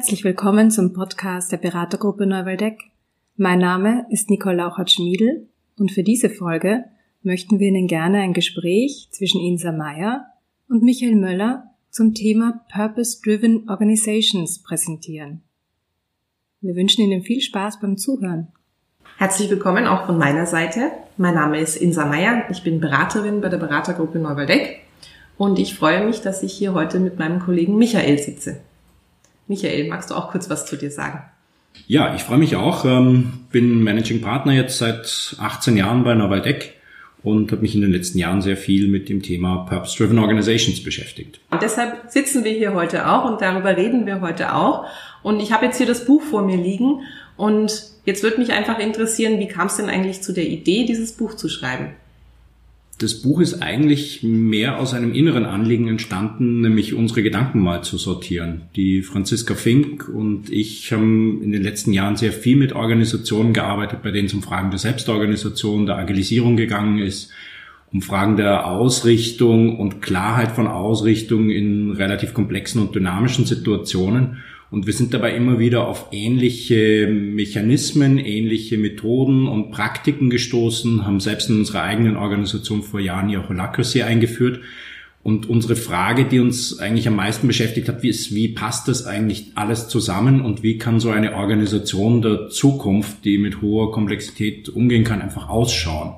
Herzlich willkommen zum Podcast der Beratergruppe Neuwaldeck. Mein Name ist Nicole Lauchert-Schmiedel und für diese Folge möchten wir Ihnen gerne ein Gespräch zwischen Insa Meyer und Michael Möller zum Thema Purpose-Driven Organizations präsentieren. Wir wünschen Ihnen viel Spaß beim Zuhören. Herzlich willkommen auch von meiner Seite. Mein Name ist Insa Meyer. Ich bin Beraterin bei der Beratergruppe Neuwaldeck und ich freue mich, dass ich hier heute mit meinem Kollegen Michael sitze. Michael, magst du auch kurz was zu dir sagen? Ja, ich freue mich auch. Ähm, bin Managing Partner jetzt seit 18 Jahren bei Novaldec und habe mich in den letzten Jahren sehr viel mit dem Thema Purpose-Driven Organizations beschäftigt. Und deshalb sitzen wir hier heute auch und darüber reden wir heute auch. Und ich habe jetzt hier das Buch vor mir liegen und jetzt würde mich einfach interessieren, wie kam es denn eigentlich zu der Idee, dieses Buch zu schreiben? Das Buch ist eigentlich mehr aus einem inneren Anliegen entstanden, nämlich unsere Gedanken mal zu sortieren. Die Franziska Fink und ich haben in den letzten Jahren sehr viel mit Organisationen gearbeitet, bei denen es um Fragen der Selbstorganisation, der Agilisierung gegangen ist, um Fragen der Ausrichtung und Klarheit von Ausrichtung in relativ komplexen und dynamischen Situationen. Und wir sind dabei immer wieder auf ähnliche Mechanismen, ähnliche Methoden und Praktiken gestoßen, haben selbst in unserer eigenen Organisation vor Jahren ja Holacracy eingeführt. Und unsere Frage, die uns eigentlich am meisten beschäftigt hat, ist, wie passt das eigentlich alles zusammen und wie kann so eine Organisation der Zukunft, die mit hoher Komplexität umgehen kann, einfach ausschauen?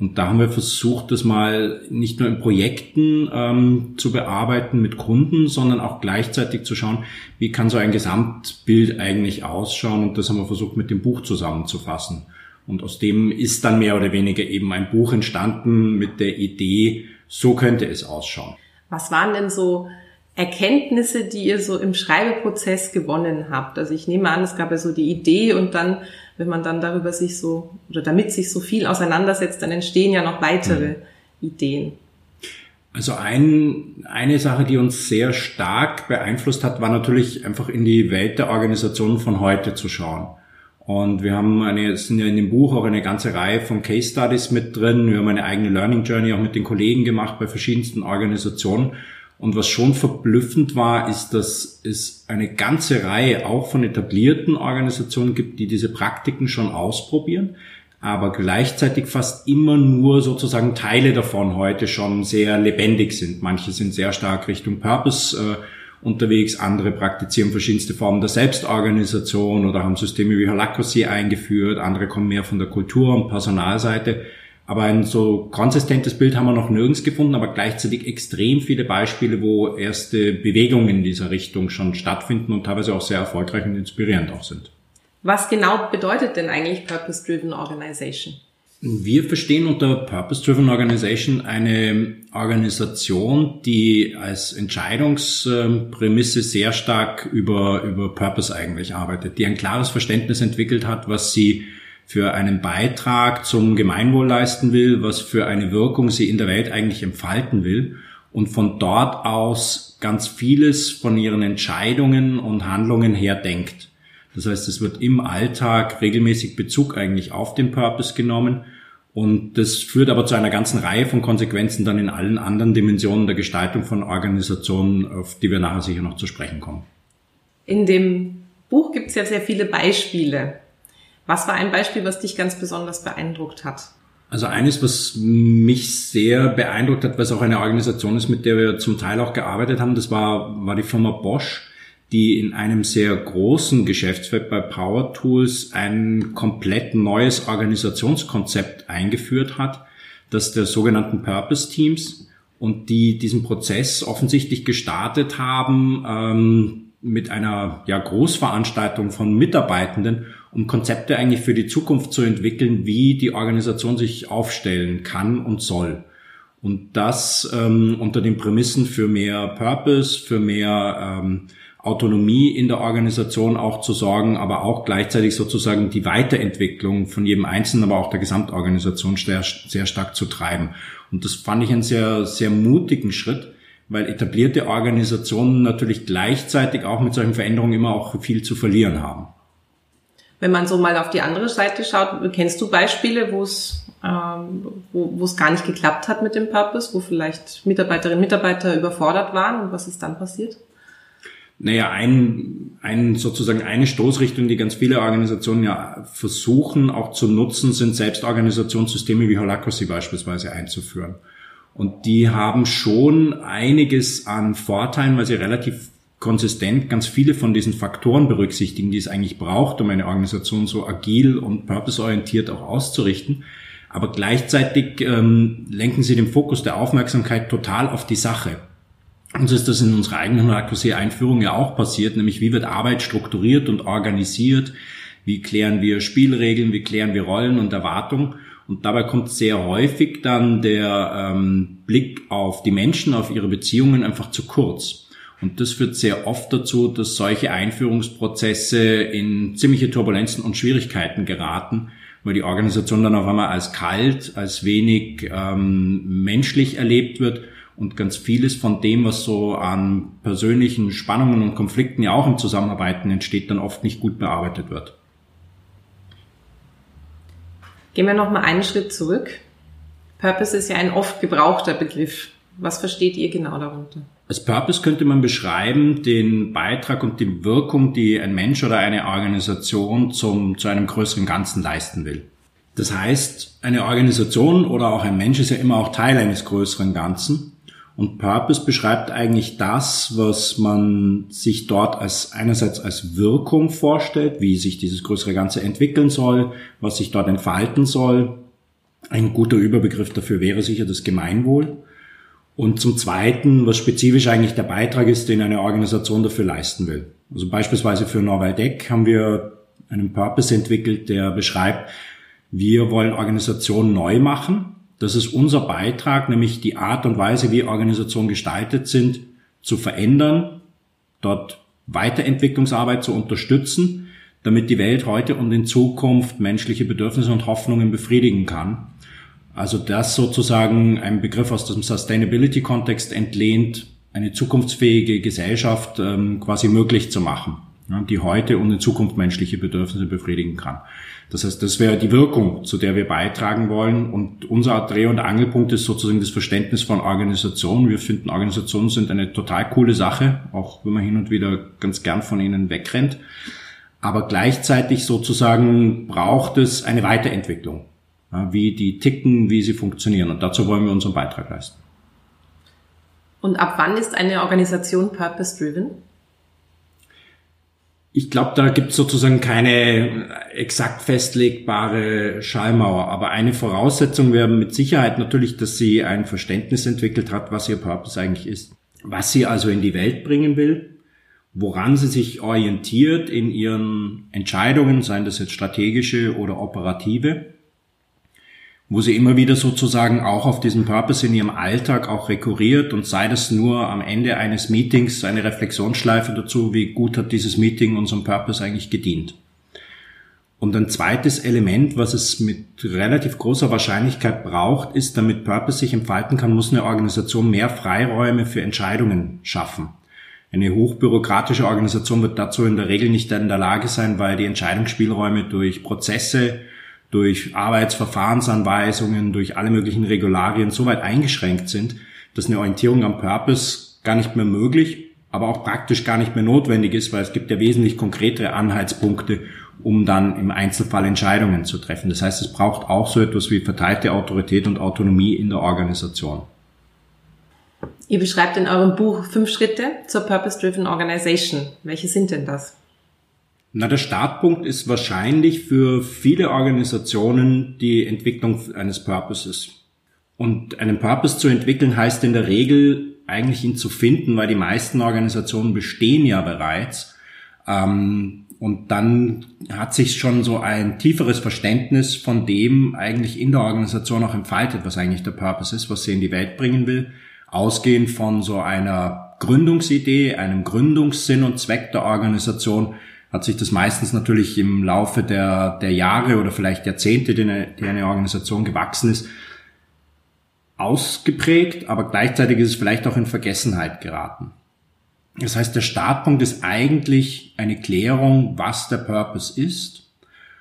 Und da haben wir versucht, das mal nicht nur in Projekten ähm, zu bearbeiten mit Kunden, sondern auch gleichzeitig zu schauen, wie kann so ein Gesamtbild eigentlich ausschauen. Und das haben wir versucht mit dem Buch zusammenzufassen. Und aus dem ist dann mehr oder weniger eben ein Buch entstanden mit der Idee, so könnte es ausschauen. Was waren denn so Erkenntnisse, die ihr so im Schreibeprozess gewonnen habt? Also ich nehme an, es gab ja so die Idee und dann, wenn man dann darüber sich so, oder damit sich so viel auseinandersetzt, dann entstehen ja noch weitere mhm. Ideen. Also ein, eine Sache, die uns sehr stark beeinflusst hat, war natürlich einfach in die Welt der Organisationen von heute zu schauen. Und wir haben eine, es sind ja in dem Buch auch eine ganze Reihe von Case Studies mit drin. Wir haben eine eigene Learning Journey auch mit den Kollegen gemacht bei verschiedensten Organisationen. Und was schon verblüffend war, ist, dass es eine ganze Reihe auch von etablierten Organisationen gibt, die diese Praktiken schon ausprobieren, aber gleichzeitig fast immer nur sozusagen Teile davon heute schon sehr lebendig sind. Manche sind sehr stark Richtung Purpose äh, unterwegs, andere praktizieren verschiedenste Formen der Selbstorganisation oder haben Systeme wie Holacracy eingeführt, andere kommen mehr von der Kultur- und Personalseite. Aber ein so konsistentes Bild haben wir noch nirgends gefunden, aber gleichzeitig extrem viele Beispiele, wo erste Bewegungen in dieser Richtung schon stattfinden und teilweise auch sehr erfolgreich und inspirierend auch sind. Was genau bedeutet denn eigentlich Purpose-Driven Organization? Wir verstehen unter Purpose-Driven Organization eine Organisation, die als Entscheidungsprämisse sehr stark über, über Purpose eigentlich arbeitet, die ein klares Verständnis entwickelt hat, was sie für einen Beitrag zum Gemeinwohl leisten will, was für eine Wirkung sie in der Welt eigentlich entfalten will und von dort aus ganz vieles von ihren Entscheidungen und Handlungen her denkt. Das heißt, es wird im Alltag regelmäßig Bezug eigentlich auf den Purpose genommen und das führt aber zu einer ganzen Reihe von Konsequenzen dann in allen anderen Dimensionen der Gestaltung von Organisationen, auf die wir nachher sicher noch zu sprechen kommen. In dem Buch gibt es ja sehr viele Beispiele was war ein Beispiel, was dich ganz besonders beeindruckt hat? Also eines, was mich sehr beeindruckt hat, was auch eine Organisation ist, mit der wir zum Teil auch gearbeitet haben, das war, war die Firma Bosch, die in einem sehr großen Geschäftsfeld bei Power Tools ein komplett neues Organisationskonzept eingeführt hat, das der sogenannten Purpose Teams und die diesen Prozess offensichtlich gestartet haben ähm, mit einer ja, Großveranstaltung von Mitarbeitenden um Konzepte eigentlich für die Zukunft zu entwickeln, wie die Organisation sich aufstellen kann und soll. Und das ähm, unter den Prämissen für mehr Purpose, für mehr ähm, Autonomie in der Organisation auch zu sorgen, aber auch gleichzeitig sozusagen die Weiterentwicklung von jedem Einzelnen, aber auch der Gesamtorganisation sehr, sehr stark zu treiben. Und das fand ich einen sehr, sehr mutigen Schritt, weil etablierte Organisationen natürlich gleichzeitig auch mit solchen Veränderungen immer auch viel zu verlieren haben. Wenn man so mal auf die andere Seite schaut, kennst du Beispiele, wo es ähm, wo, es gar nicht geklappt hat mit dem Purpose, wo vielleicht Mitarbeiterinnen und Mitarbeiter überfordert waren und was ist dann passiert? Naja, ein, ein, sozusagen eine Stoßrichtung, die ganz viele Organisationen ja versuchen auch zu nutzen, sind Selbstorganisationssysteme wie Holacracy beispielsweise einzuführen. Und die haben schon einiges an Vorteilen, weil sie relativ konsistent ganz viele von diesen Faktoren berücksichtigen, die es eigentlich braucht, um eine Organisation so agil und purpose-orientiert auch auszurichten. Aber gleichzeitig ähm, lenken sie den Fokus der Aufmerksamkeit total auf die Sache. Uns ist das in unserer eigenen Accuracy-Einführung ja auch passiert, nämlich wie wird Arbeit strukturiert und organisiert, wie klären wir Spielregeln, wie klären wir Rollen und Erwartungen. Und dabei kommt sehr häufig dann der ähm, Blick auf die Menschen, auf ihre Beziehungen einfach zu kurz. Und das führt sehr oft dazu, dass solche Einführungsprozesse in ziemliche Turbulenzen und Schwierigkeiten geraten, weil die Organisation dann auf einmal als kalt, als wenig ähm, menschlich erlebt wird und ganz vieles von dem, was so an persönlichen Spannungen und Konflikten ja auch im Zusammenarbeiten entsteht, dann oft nicht gut bearbeitet wird. Gehen wir noch mal einen Schritt zurück. Purpose ist ja ein oft gebrauchter Begriff. Was versteht ihr genau darunter? Als Purpose könnte man beschreiben den Beitrag und die Wirkung, die ein Mensch oder eine Organisation zum, zu einem größeren Ganzen leisten will. Das heißt, eine Organisation oder auch ein Mensch ist ja immer auch Teil eines größeren Ganzen. Und Purpose beschreibt eigentlich das, was man sich dort als einerseits als Wirkung vorstellt, wie sich dieses größere Ganze entwickeln soll, was sich dort entfalten soll. Ein guter Überbegriff dafür wäre sicher das Gemeinwohl. Und zum Zweiten, was spezifisch eigentlich der Beitrag ist, den eine Organisation dafür leisten will. Also beispielsweise für Norwaldeck haben wir einen Purpose entwickelt, der beschreibt, wir wollen Organisationen neu machen. Das ist unser Beitrag, nämlich die Art und Weise, wie Organisationen gestaltet sind, zu verändern, dort Weiterentwicklungsarbeit zu unterstützen, damit die Welt heute und in Zukunft menschliche Bedürfnisse und Hoffnungen befriedigen kann. Also das sozusagen ein Begriff aus dem Sustainability-Kontext entlehnt, eine zukunftsfähige Gesellschaft ähm, quasi möglich zu machen, ja, die heute und in Zukunft menschliche Bedürfnisse befriedigen kann. Das heißt, das wäre die Wirkung, zu der wir beitragen wollen. Und unser Dreh- und Angelpunkt ist sozusagen das Verständnis von Organisationen. Wir finden, Organisationen sind eine total coole Sache, auch wenn man hin und wieder ganz gern von ihnen wegrennt. Aber gleichzeitig sozusagen braucht es eine Weiterentwicklung wie die ticken, wie sie funktionieren. Und dazu wollen wir unseren Beitrag leisten. Und ab wann ist eine Organisation purpose-driven? Ich glaube, da gibt es sozusagen keine exakt festlegbare Schallmauer. Aber eine Voraussetzung wäre mit Sicherheit natürlich, dass sie ein Verständnis entwickelt hat, was ihr Purpose eigentlich ist. Was sie also in die Welt bringen will, woran sie sich orientiert in ihren Entscheidungen, seien das jetzt strategische oder operative wo sie immer wieder sozusagen auch auf diesen Purpose in ihrem Alltag auch rekurriert und sei das nur am Ende eines Meetings eine Reflexionsschleife dazu, wie gut hat dieses Meeting unserem Purpose eigentlich gedient. Und ein zweites Element, was es mit relativ großer Wahrscheinlichkeit braucht, ist, damit Purpose sich entfalten kann, muss eine Organisation mehr Freiräume für Entscheidungen schaffen. Eine hochbürokratische Organisation wird dazu in der Regel nicht in der Lage sein, weil die Entscheidungsspielräume durch Prozesse, durch Arbeitsverfahrensanweisungen, durch alle möglichen Regularien so weit eingeschränkt sind, dass eine Orientierung am Purpose gar nicht mehr möglich, aber auch praktisch gar nicht mehr notwendig ist, weil es gibt ja wesentlich konkretere Anhaltspunkte, um dann im Einzelfall Entscheidungen zu treffen. Das heißt, es braucht auch so etwas wie verteilte Autorität und Autonomie in der Organisation. Ihr beschreibt in eurem Buch fünf Schritte zur Purpose-Driven Organization. Welche sind denn das? Na, der Startpunkt ist wahrscheinlich für viele Organisationen die Entwicklung eines Purposes. Und einen Purpose zu entwickeln heißt in der Regel eigentlich ihn zu finden, weil die meisten Organisationen bestehen ja bereits. Ähm, und dann hat sich schon so ein tieferes Verständnis von dem eigentlich in der Organisation auch entfaltet, was eigentlich der Purpose ist, was sie in die Welt bringen will. Ausgehend von so einer Gründungsidee, einem Gründungssinn und Zweck der Organisation hat sich das meistens natürlich im Laufe der, der Jahre oder vielleicht Jahrzehnte, die eine, die eine Organisation gewachsen ist, ausgeprägt, aber gleichzeitig ist es vielleicht auch in Vergessenheit geraten. Das heißt, der Startpunkt ist eigentlich eine Klärung, was der Purpose ist,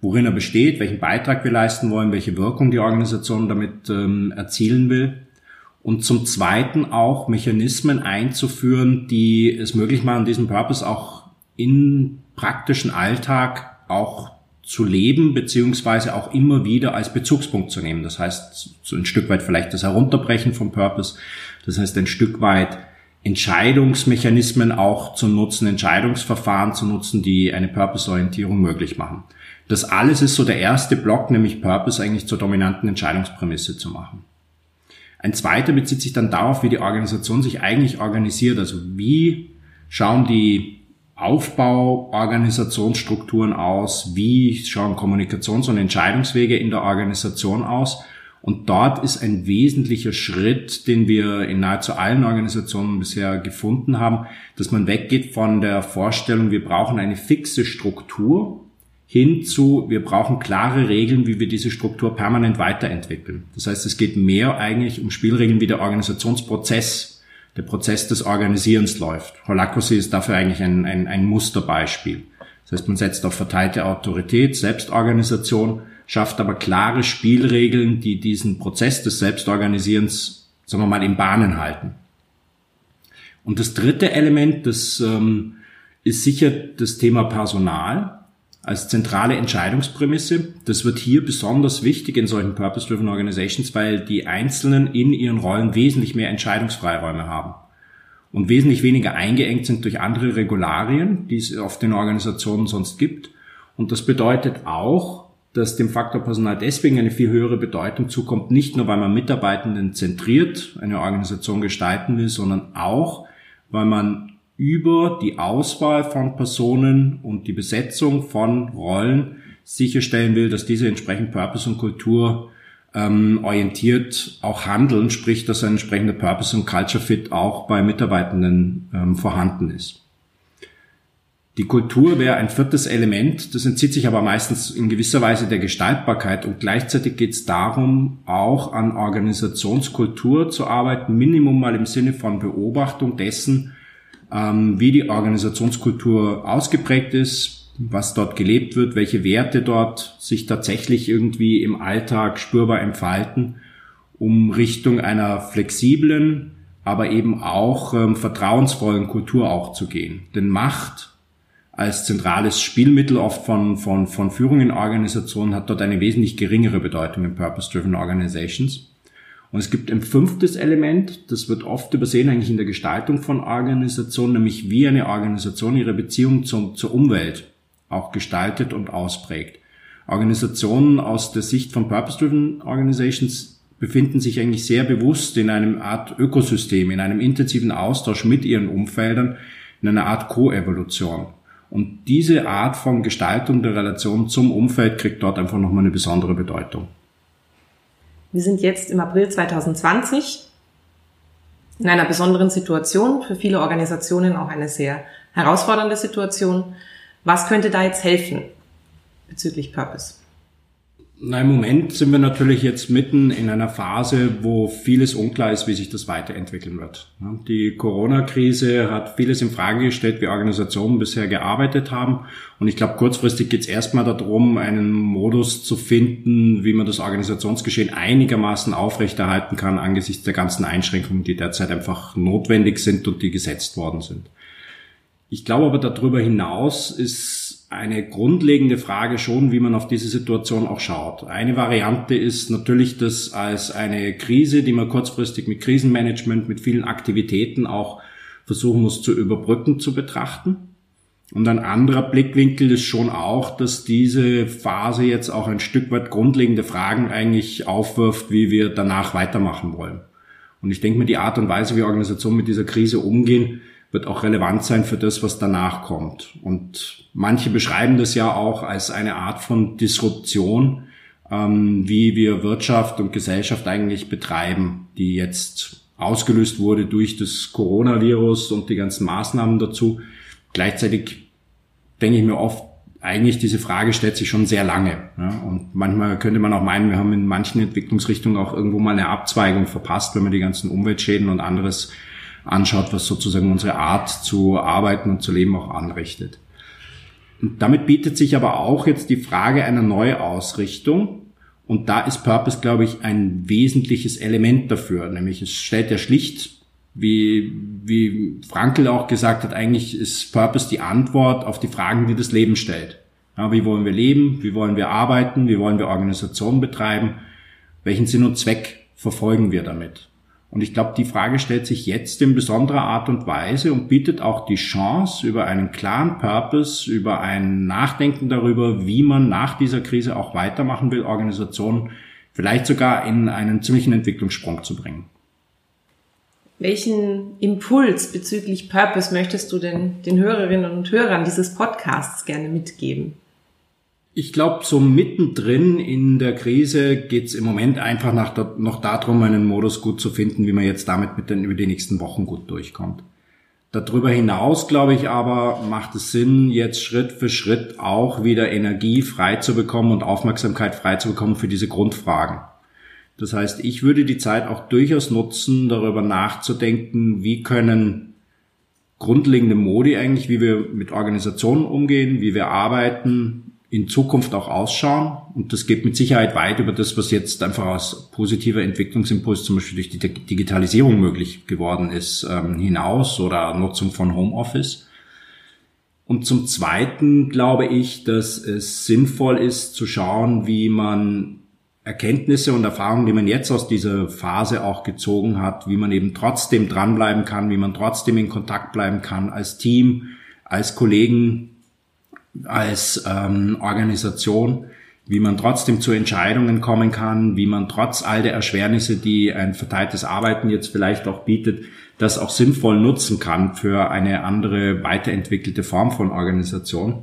worin er besteht, welchen Beitrag wir leisten wollen, welche Wirkung die Organisation damit ähm, erzielen will und zum Zweiten auch Mechanismen einzuführen, die es möglich machen, diesen Purpose auch in praktischen Alltag auch zu leben, beziehungsweise auch immer wieder als Bezugspunkt zu nehmen. Das heißt, so ein Stück weit vielleicht das Herunterbrechen vom Purpose. Das heißt, ein Stück weit Entscheidungsmechanismen auch zu nutzen, Entscheidungsverfahren zu nutzen, die eine Purpose-Orientierung möglich machen. Das alles ist so der erste Block, nämlich Purpose eigentlich zur dominanten Entscheidungsprämisse zu machen. Ein zweiter bezieht sich dann darauf, wie die Organisation sich eigentlich organisiert. Also wie schauen die Aufbau Organisationsstrukturen aus, wie schauen Kommunikations- und Entscheidungswege in der Organisation aus. Und dort ist ein wesentlicher Schritt, den wir in nahezu allen Organisationen bisher gefunden haben, dass man weggeht von der Vorstellung, wir brauchen eine fixe Struktur hin zu, wir brauchen klare Regeln, wie wir diese Struktur permanent weiterentwickeln. Das heißt, es geht mehr eigentlich um Spielregeln, wie der Organisationsprozess der Prozess des Organisierens läuft. Holacracy ist dafür eigentlich ein, ein, ein Musterbeispiel. Das heißt, man setzt auf verteilte Autorität, Selbstorganisation, schafft aber klare Spielregeln, die diesen Prozess des Selbstorganisierens, sagen wir mal, in Bahnen halten. Und das dritte Element, das ähm, ist sicher das Thema Personal als zentrale Entscheidungsprämisse. Das wird hier besonders wichtig in solchen Purpose-Driven Organizations, weil die Einzelnen in ihren Rollen wesentlich mehr Entscheidungsfreiräume haben und wesentlich weniger eingeengt sind durch andere Regularien, die es auf den Organisationen sonst gibt. Und das bedeutet auch, dass dem Faktor Personal deswegen eine viel höhere Bedeutung zukommt, nicht nur weil man Mitarbeitenden zentriert eine Organisation gestalten will, sondern auch, weil man über die Auswahl von Personen und die Besetzung von Rollen sicherstellen will, dass diese entsprechend Purpose und Kultur ähm, orientiert auch handeln, sprich, dass ein entsprechender Purpose und Culture Fit auch bei Mitarbeitenden ähm, vorhanden ist. Die Kultur wäre ein viertes Element, das entzieht sich aber meistens in gewisser Weise der Gestaltbarkeit und gleichzeitig geht es darum, auch an Organisationskultur zu arbeiten, Minimum mal im Sinne von Beobachtung dessen, ähm, wie die Organisationskultur ausgeprägt ist, was dort gelebt wird, welche Werte dort sich tatsächlich irgendwie im Alltag spürbar entfalten, um Richtung einer flexiblen, aber eben auch ähm, vertrauensvollen Kultur auch zu gehen. Denn Macht als zentrales Spielmittel oft von, von, von Führung in Organisationen hat dort eine wesentlich geringere Bedeutung in Purpose-Driven Organizations. Und es gibt ein fünftes Element, das wird oft übersehen eigentlich in der Gestaltung von Organisationen, nämlich wie eine Organisation ihre Beziehung zum, zur Umwelt auch gestaltet und ausprägt. Organisationen aus der Sicht von Purpose-Driven Organizations befinden sich eigentlich sehr bewusst in einem Art Ökosystem, in einem intensiven Austausch mit ihren Umfeldern, in einer Art Co-Evolution. Und diese Art von Gestaltung der Relation zum Umfeld kriegt dort einfach nochmal eine besondere Bedeutung. Wir sind jetzt im April 2020 in einer besonderen Situation, für viele Organisationen auch eine sehr herausfordernde Situation. Was könnte da jetzt helfen bezüglich Purpose? Na, im Moment sind wir natürlich jetzt mitten in einer Phase, wo vieles unklar ist, wie sich das weiterentwickeln wird. Die Corona-Krise hat vieles in Frage gestellt, wie Organisationen bisher gearbeitet haben. Und ich glaube, kurzfristig geht es erstmal darum, einen Modus zu finden, wie man das Organisationsgeschehen einigermaßen aufrechterhalten kann angesichts der ganzen Einschränkungen, die derzeit einfach notwendig sind und die gesetzt worden sind. Ich glaube aber darüber hinaus ist eine grundlegende Frage schon, wie man auf diese Situation auch schaut. Eine Variante ist natürlich das als eine Krise, die man kurzfristig mit Krisenmanagement, mit vielen Aktivitäten auch versuchen muss zu überbrücken, zu betrachten. Und ein anderer Blickwinkel ist schon auch, dass diese Phase jetzt auch ein Stück weit grundlegende Fragen eigentlich aufwirft, wie wir danach weitermachen wollen. Und ich denke mir, die Art und Weise, wie Organisationen mit dieser Krise umgehen, wird auch relevant sein für das, was danach kommt. Und manche beschreiben das ja auch als eine Art von Disruption, ähm, wie wir Wirtschaft und Gesellschaft eigentlich betreiben, die jetzt ausgelöst wurde durch das Coronavirus und die ganzen Maßnahmen dazu. Gleichzeitig denke ich mir oft, eigentlich diese Frage stellt sich schon sehr lange. Ja? Und manchmal könnte man auch meinen, wir haben in manchen Entwicklungsrichtungen auch irgendwo mal eine Abzweigung verpasst, wenn man die ganzen Umweltschäden und anderes anschaut, was sozusagen unsere Art zu arbeiten und zu leben auch anrichtet. Und damit bietet sich aber auch jetzt die Frage einer Neuausrichtung Und da ist Purpose, glaube ich, ein wesentliches Element dafür. Nämlich es stellt ja schlicht, wie, wie Frankl auch gesagt hat, eigentlich ist Purpose die Antwort auf die Fragen, die das Leben stellt. Ja, wie wollen wir leben? Wie wollen wir arbeiten? Wie wollen wir Organisationen betreiben? Welchen Sinn und Zweck verfolgen wir damit? Und ich glaube, die Frage stellt sich jetzt in besonderer Art und Weise und bietet auch die Chance, über einen klaren Purpose, über ein Nachdenken darüber, wie man nach dieser Krise auch weitermachen will, Organisationen vielleicht sogar in einen ziemlichen Entwicklungssprung zu bringen. Welchen Impuls bezüglich Purpose möchtest du denn den Hörerinnen und Hörern dieses Podcasts gerne mitgeben? Ich glaube, so mittendrin in der Krise geht's im Moment einfach nach, noch darum, einen Modus gut zu finden, wie man jetzt damit mit den, über die nächsten Wochen gut durchkommt. Darüber hinaus, glaube ich aber, macht es Sinn, jetzt Schritt für Schritt auch wieder Energie frei zu bekommen und Aufmerksamkeit frei zu bekommen für diese Grundfragen. Das heißt, ich würde die Zeit auch durchaus nutzen, darüber nachzudenken, wie können grundlegende Modi eigentlich, wie wir mit Organisationen umgehen, wie wir arbeiten, in Zukunft auch ausschauen. Und das geht mit Sicherheit weit über das, was jetzt einfach als positiver Entwicklungsimpuls zum Beispiel durch die Digitalisierung möglich geworden ist, ähm, hinaus oder Nutzung von Homeoffice. Und zum Zweiten glaube ich, dass es sinnvoll ist zu schauen, wie man Erkenntnisse und Erfahrungen, die man jetzt aus dieser Phase auch gezogen hat, wie man eben trotzdem dranbleiben kann, wie man trotzdem in Kontakt bleiben kann als Team, als Kollegen, als ähm, Organisation, wie man trotzdem zu Entscheidungen kommen kann, wie man trotz all der Erschwernisse, die ein verteiltes Arbeiten jetzt vielleicht auch bietet, das auch sinnvoll nutzen kann für eine andere weiterentwickelte Form von Organisation,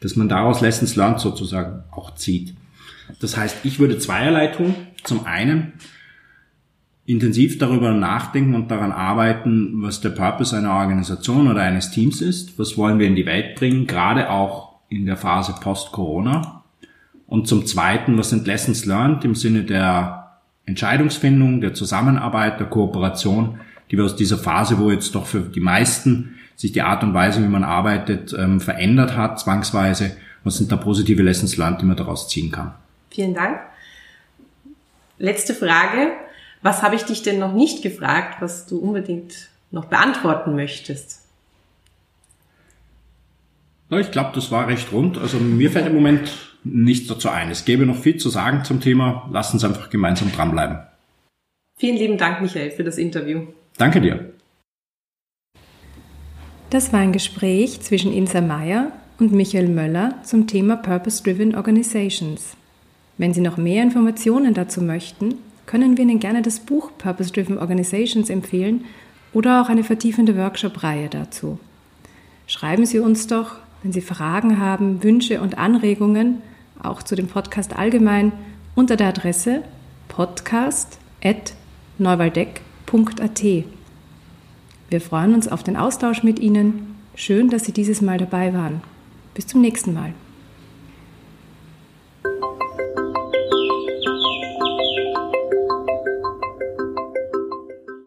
dass man daraus Lessons learned sozusagen auch zieht. Das heißt, ich würde zweierlei tun. Zum einen intensiv darüber nachdenken und daran arbeiten, was der Purpose einer Organisation oder eines Teams ist. Was wollen wir in die Welt bringen, gerade auch in der Phase post-Corona. Und zum Zweiten, was sind Lessons learned im Sinne der Entscheidungsfindung, der Zusammenarbeit, der Kooperation, die wir aus dieser Phase, wo jetzt doch für die meisten sich die Art und Weise, wie man arbeitet, ähm, verändert hat, zwangsweise. Was sind da positive Lessons learned, die man daraus ziehen kann? Vielen Dank. Letzte Frage. Was habe ich dich denn noch nicht gefragt, was du unbedingt noch beantworten möchtest? Ich glaube, das war recht rund. Also mir fällt im Moment nichts dazu ein. Es gäbe noch viel zu sagen zum Thema. Lass uns einfach gemeinsam dranbleiben. Vielen lieben Dank, Michael, für das Interview. Danke dir. Das war ein Gespräch zwischen Insa Meyer und Michael Möller zum Thema Purpose-Driven Organizations. Wenn Sie noch mehr Informationen dazu möchten, können wir Ihnen gerne das Buch Purpose-Driven Organizations empfehlen oder auch eine vertiefende Workshop-Reihe dazu. Schreiben Sie uns doch, wenn Sie Fragen haben, Wünsche und Anregungen, auch zu dem Podcast allgemein, unter der Adresse podcast.neuwaldeck.at. Wir freuen uns auf den Austausch mit Ihnen. Schön, dass Sie dieses Mal dabei waren. Bis zum nächsten Mal.